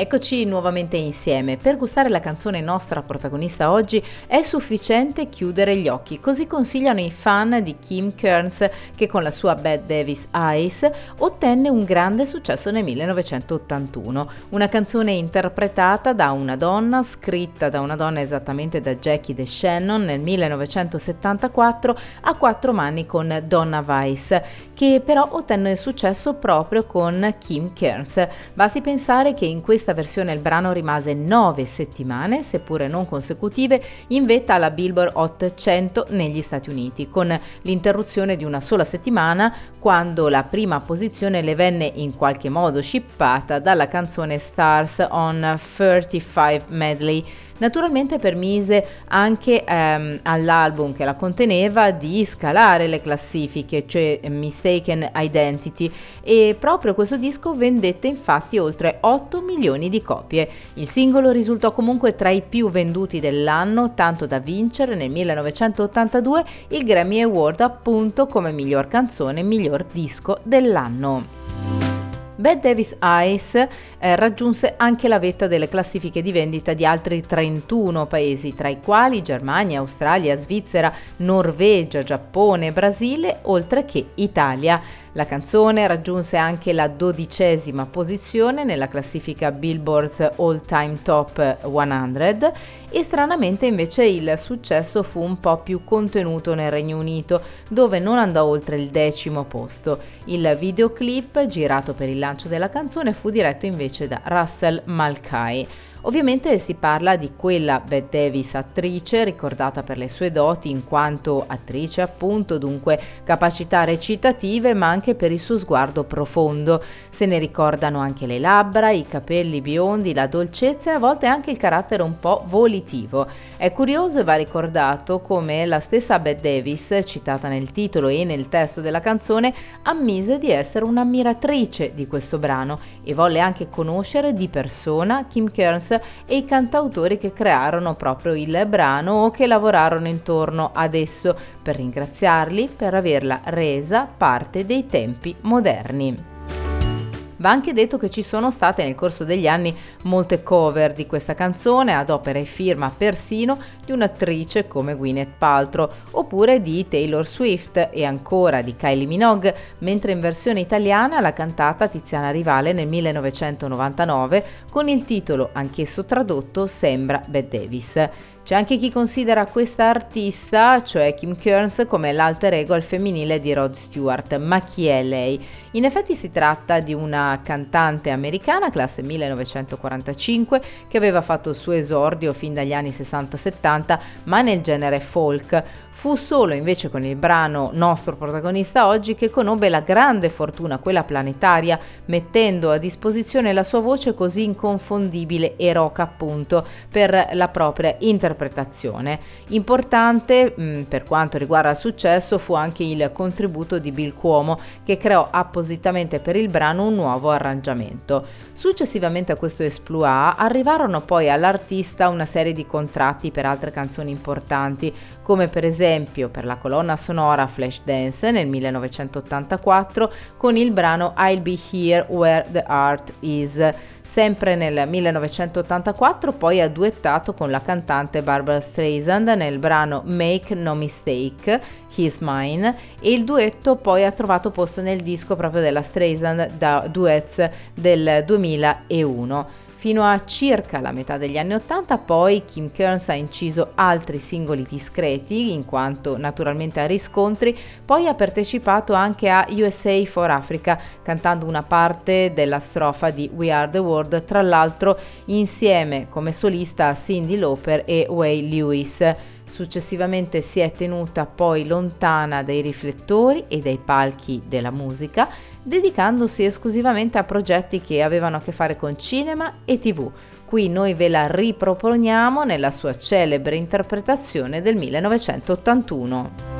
Eccoci nuovamente insieme. Per gustare la canzone nostra protagonista oggi è sufficiente chiudere gli occhi, così consigliano i fan di Kim Kearns che con la sua Bad Davis Eyes ottenne un grande successo nel 1981. Una canzone interpretata da una donna, scritta da una donna esattamente da Jackie De Shannon nel 1974 a quattro mani con Donna Weiss, che però ottenne successo proprio con Kim Kearns. Basti pensare che in questa versione il brano rimase nove settimane, seppure non consecutive, in vetta alla Billboard Hot 100 negli Stati Uniti, con l'interruzione di una sola settimana quando la prima posizione le venne in qualche modo scippata dalla canzone Stars on 35 Medley naturalmente permise anche ehm, all'album che la conteneva di scalare le classifiche, cioè Mistaken Identity, e proprio questo disco vendette infatti oltre 8 milioni di copie. Il singolo risultò comunque tra i più venduti dell'anno, tanto da vincere nel 1982 il Grammy Award appunto come miglior canzone miglior disco dell'anno. Bad Davis Ice eh, raggiunse anche la vetta delle classifiche di vendita di altri 31 paesi, tra i quali Germania, Australia, Svizzera, Norvegia, Giappone, Brasile, oltre che Italia. La canzone raggiunse anche la dodicesima posizione nella classifica Billboard's All Time Top 100 e stranamente invece il successo fu un po' più contenuto nel Regno Unito, dove non andò oltre il decimo posto. Il videoclip girato per il lancio della canzone fu diretto invece da Russell Malkai. Ovviamente si parla di quella Bette Davis attrice ricordata per le sue doti in quanto attrice appunto, dunque capacità recitative ma anche per il suo sguardo profondo. Se ne ricordano anche le labbra, i capelli biondi, la dolcezza e a volte anche il carattere un po' volitivo. È curioso e va ricordato come la stessa Bette Davis, citata nel titolo e nel testo della canzone, ammise di essere un'ammiratrice di questo brano e volle anche conoscere di persona Kim Kearns e i cantautori che crearono proprio il brano o che lavorarono intorno ad esso per ringraziarli per averla resa parte dei tempi moderni. Va anche detto che ci sono state nel corso degli anni molte cover di questa canzone ad opera e firma persino di un'attrice come Gwyneth Paltrow oppure di Taylor Swift e ancora di Kylie Minogue, mentre in versione italiana la cantata Tiziana Rivale nel 1999 con il titolo anch'esso tradotto Sembra Bette Davis. C'è anche chi considera questa artista, cioè Kim Kearns, come l'alter ego al femminile di Rod Stewart. Ma chi è lei? In effetti si tratta di una cantante americana, classe 1945, che aveva fatto il suo esordio fin dagli anni 60-70, ma nel genere folk. Fu solo invece con il brano nostro protagonista oggi che conobbe la grande fortuna, quella planetaria, mettendo a disposizione la sua voce così inconfondibile e roca appunto per la propria interpretazione. Importante mh, mm, per quanto riguarda il successo fu anche il contributo di Bill Cuomo che creò appositamente per il brano un nuovo arrangiamento. Successivamente a questo exploit arrivarono poi all'artista una serie di contratti per altre canzoni importanti come per esempio per la colonna sonora Flashdance nel 1984 con il brano I'll Be Here Where the Art Is. Sempre nel 1984 poi ha duettato con la cantante Barbara Streisand nel brano Make No Mistake, He's Mine e il duetto poi ha trovato posto nel disco proprio della Streisand da Duets del 2001. Fino a circa la metà degli anni Ottanta poi Kim Kearns ha inciso altri singoli discreti, in quanto naturalmente a riscontri, poi ha partecipato anche a USA for Africa, cantando una parte della strofa di We Are the World, tra l'altro insieme come solista a Cindy Lauper e Way Lewis. Successivamente si è tenuta poi lontana dai riflettori e dai palchi della musica, dedicandosi esclusivamente a progetti che avevano a che fare con cinema e tv. Qui noi ve la riproponiamo nella sua celebre interpretazione del 1981.